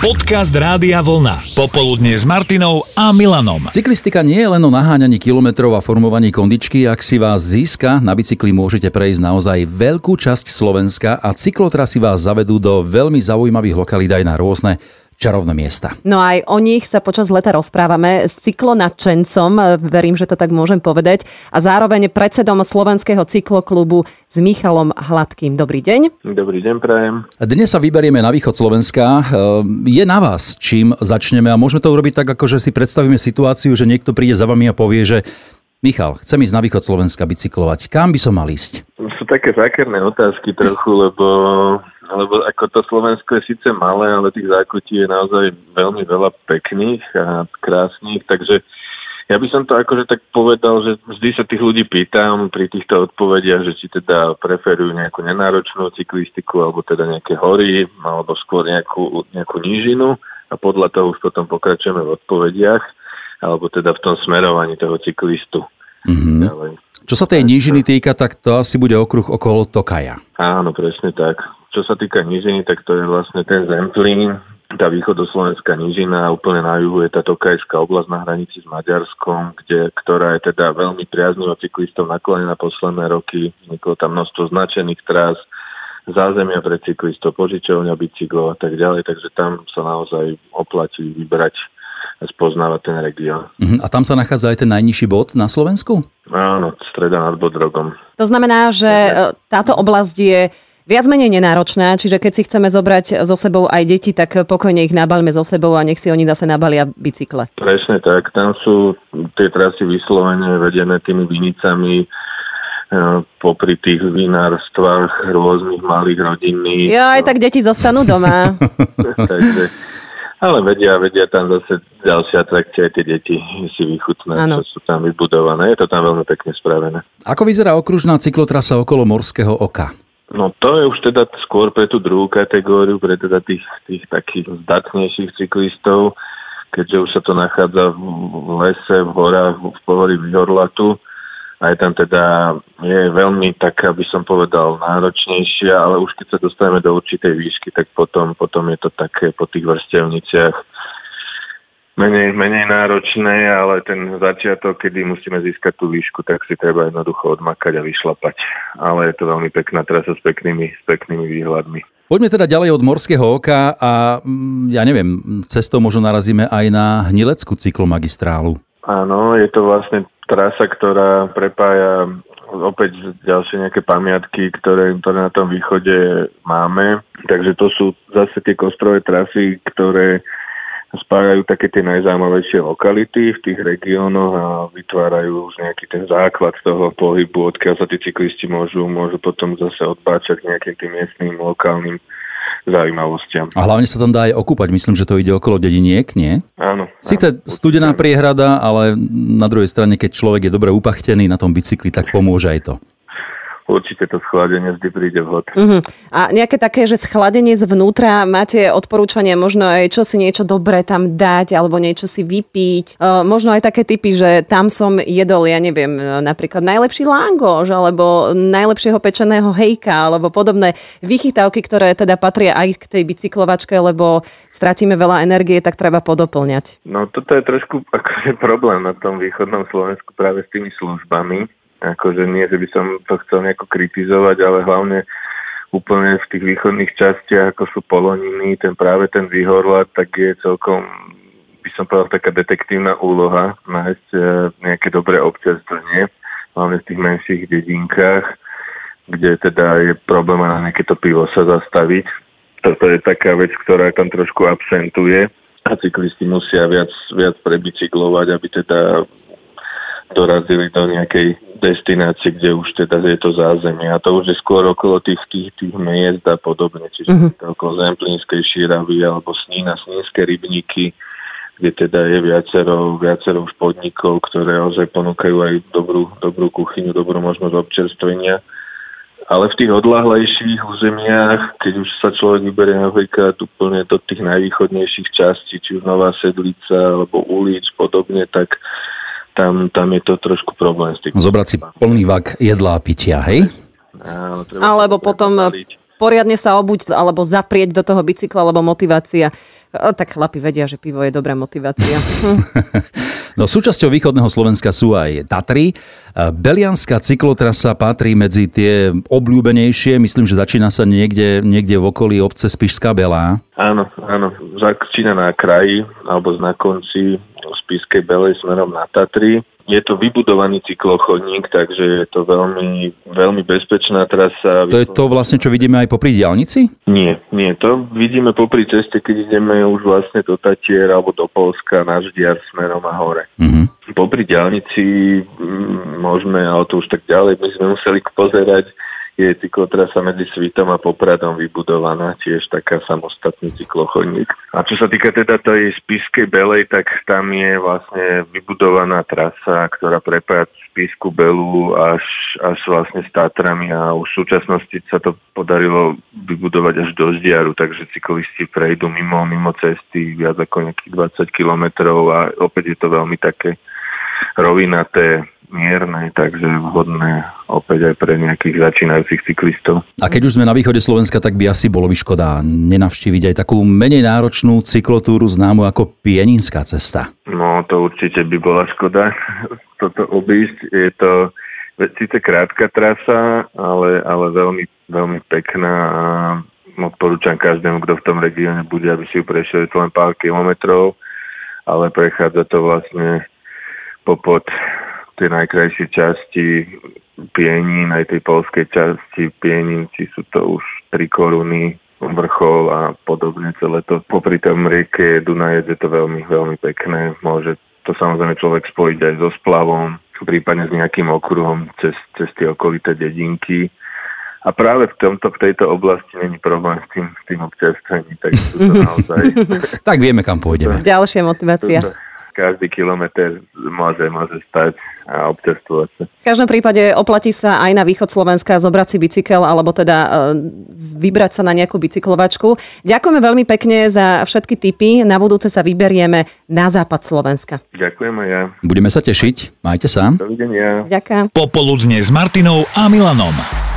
Podcast Rádia Vlna. Popoludne s Martinou a Milanom. Cyklistika nie je len o naháňaní kilometrov a formovaní kondičky. Ak si vás získa, na bicykli môžete prejsť naozaj veľkú časť Slovenska a cyklotrasy vás zavedú do veľmi zaujímavých lokalít aj na rôzne čarovné miesta. No aj o nich sa počas leta rozprávame s cyklonadčencom, verím, že to tak môžem povedať, a zároveň predsedom Slovenského cykloklubu s Michalom Hladkým. Dobrý deň. Dobrý deň, prajem. Dnes sa vyberieme na východ Slovenska. Ehm, Je na vás, čím začneme a môžeme to urobiť tak, ako že si predstavíme situáciu, že niekto príde za vami a povie, že Michal, chcem ísť na východ Slovenska bicyklovať. Kam by som mal ísť? Sú také zákerné otázky trochu, lebo, lebo ako to Slovensko je síce malé, ale tých zákutí je naozaj veľmi veľa pekných a krásnych, takže ja by som to akože tak povedal, že vždy sa tých ľudí pýtam pri týchto odpovediach, že či teda preferujú nejakú nenáročnú cyklistiku, alebo teda nejaké hory, alebo skôr nejakú, nejakú nížinu a podľa toho už potom pokračujeme v odpovediach, alebo teda v tom smerovaní toho cyklistu. Ďalej. Čo sa tej nížiny týka, tak to asi bude okruh okolo Tokaja. Áno, presne tak. Čo sa týka nížiny, tak to je vlastne ten Zemplín, tá východoslovenská nížina a úplne na juhu je tá Tokajská oblasť na hranici s Maďarskom, kde, ktorá je teda veľmi priaznivo cyklistov naklonená posledné roky. Vzniklo tam množstvo značených trás, zázemia pre cyklistov, požičovňa bicyklov a tak ďalej, takže tam sa naozaj oplatí vybrať a spoznávať ten región. Mhm. A tam sa nachádza aj ten najnižší bod na Slovensku? Áno, streda nad Bodrogom. To znamená, že e, táto oblasť je viac menej nenáročná, čiže keď si chceme zobrať so sebou aj deti, tak pokojne ich nabalme so sebou a nech si oni zase nabalia bicykle. Presne tak, tam sú tie trasy vyslovene vedené tými vinicami, e, popri tých vinárstvách rôznych malých rodinných. Ja aj tak deti zostanú doma. Takže, ale vedia, vedia tam zase ďalšie atrakcie, aj tie deti si vychutná, čo sú tam vybudované. Je to tam veľmi pekne spravené. Ako vyzerá okružná cyklotrasa okolo Morského oka? No to je už teda skôr pre tú druhú kategóriu, pre teda tých, tých takých zdatnejších cyklistov, keďže už sa to nachádza v lese, v horách, v pohorí Vyhorlatu. A je tam teda, je veľmi taká, by som povedal, náročnejšia, ale už keď sa dostaneme do určitej výšky, tak potom, potom je to také po tých vrstevniciach menej, menej náročné, ale ten začiatok, kedy musíme získať tú výšku, tak si treba jednoducho odmakať a vyšlapať. Ale je to veľmi pekná trasa s peknými, s peknými výhľadmi. Poďme teda ďalej od Morského oka a mm, ja neviem, cestou možno narazíme aj na Hnileckú cyklomagistrálu. Áno, je to vlastne trasa, ktorá prepája opäť ďalšie nejaké pamiatky, ktoré, ktoré na tom východe máme. Takže to sú zase tie kostrové trasy, ktoré spájajú také tie najzaujímavejšie lokality v tých regiónoch a vytvárajú už nejaký ten základ toho pohybu, odkiaľ sa tí cyklisti môžu, môžu potom zase odbáčať nejakým tým miestnym lokálnym zaujímavostiam. A hlavne sa tam dá aj okúpať. Myslím, že to ide okolo dediniek, nie? Áno. Sice áno, studená určite. priehrada, ale na druhej strane, keď človek je dobre upachtený na tom bicykli, tak pomôže aj to. Určite to schladenie vždy príde vhod. Mhm. A nejaké také, že schladenie zvnútra, máte odporúčanie možno aj čo si niečo dobré tam dať, alebo niečo si vypiť. E, možno aj také typy, že tam som jedol, ja neviem, e, napríklad najlepší langoš, alebo najlepšieho pečeného hejka, alebo podobné vychytávky, ktoré teda patria aj k tej bicyklovačke, lebo stratíme veľa energie, tak treba podoplňať. No toto je trošku akože problém na tom východnom Slovensku práve s tými službami. Akože nie, že by som to chcel nejako kritizovať, ale hlavne úplne v tých východných častiach, ako sú Poloniny, ten práve ten výhorlat, tak je celkom, by som povedal, taká detektívna úloha nájsť e, nejaké dobré občerstvenie, hlavne v tých menších dedinkách, kde teda je problém na nejaké to pivo sa zastaviť. Toto je taká vec, ktorá tam trošku absentuje a cyklisti musia viac, viac prebicyklovať, aby teda dorazili do nejakej destinácie, kde už teda je to zázemie. A to už je skôr okolo tých, tých, tých miest a podobne. Čiže Mhm. mm-hmm. okolo Zemplínskej šíravy alebo Snína, Snínske rybníky, kde teda je viacero, viacero už podnikov, ktoré ozaj ponúkajú aj dobrú, dobrú kuchyňu, dobrú možnosť občerstvenia. Ale v tých odlahlejších územiach, keď už sa človek vyberie napríklad úplne do tých najvýchodnejších častí, či už Nová Sedlica alebo ulic podobne, tak tam, tam je to trošku problém s tým. Zobrať si plný vak jedla a pitia, hej? Áno, Alebo to potom poriadne sa obuť alebo zaprieť do toho bicykla, lebo motivácia. O, tak chlapi vedia, že pivo je dobrá motivácia. No súčasťou východného Slovenska sú aj Tatry. Belianská cyklotrasa patrí medzi tie obľúbenejšie. Myslím, že začína sa niekde, niekde v okolí obce Spišská Belá. Áno, áno. Začína na kraji alebo na konci Spiskej Belej smerom na Tatry. Je to vybudovaný cyklochodník, takže je to veľmi, veľmi bezpečná trasa. To je to vlastne, čo vidíme aj popri diálnici? Nie, nie. To vidíme popri ceste, keď ideme už vlastne do Tatier alebo do Polska na Ždiar smerom a hore. Mhm. Popri diálnici mm, môžeme, ale to už tak ďalej, my sme museli pozerať je cyklotrasa medzi Svitom a Popradom vybudovaná, tiež taká samostatný cyklochodník. A čo sa týka teda tej Spiskej Belej, tak tam je vlastne vybudovaná trasa, ktorá prepája Spisku Belu až, až vlastne s Tátrami a už v súčasnosti sa to podarilo vybudovať až do Zdiaru, takže cyklisti prejdú mimo, mimo cesty viac ako nejakých 20 kilometrov a opäť je to veľmi také rovinaté, mierne, takže vhodné opäť aj pre nejakých začínajúcich cyklistov. A keď už sme na východe Slovenska, tak by asi bolo by škoda nenavštíviť aj takú menej náročnú cyklotúru známu ako Pieninská cesta. No to určite by bola škoda toto obísť. Je to síce krátka trasa, ale, ale veľmi, veľmi pekná a odporúčam každému, kto v tom regióne bude, aby si ju prešiel to len pár kilometrov, ale prechádza to vlastne popod tej najkrajšej časti Pienín, aj tej polskej časti či sú to už tri koruny, vrchol a podobne celé to. Popri tom rieke Dunajec je to veľmi, veľmi pekné. Môže to samozrejme človek spojiť aj so splavom, prípadne s nejakým okruhom cez, cez tie okolité dedinky. A práve v, tomto, v tejto oblasti není problém s tým, s tým občerstvením, tak sú to naozaj... tak vieme, kam pôjdeme. Ďalšia motivácia. Každý kilometr môže, môže stať a občerstvovať sa. V každom prípade oplatí sa aj na východ Slovenska zobrať si bicykel alebo teda e, vybrať sa na nejakú bicyklovačku. Ďakujeme veľmi pekne za všetky tipy. Na budúce sa vyberieme na západ Slovenska. Ďakujem aj ja. Budeme sa tešiť. Majte sa. Dovidenia. Ďakujem. Popoludne s Martinou a Milanom.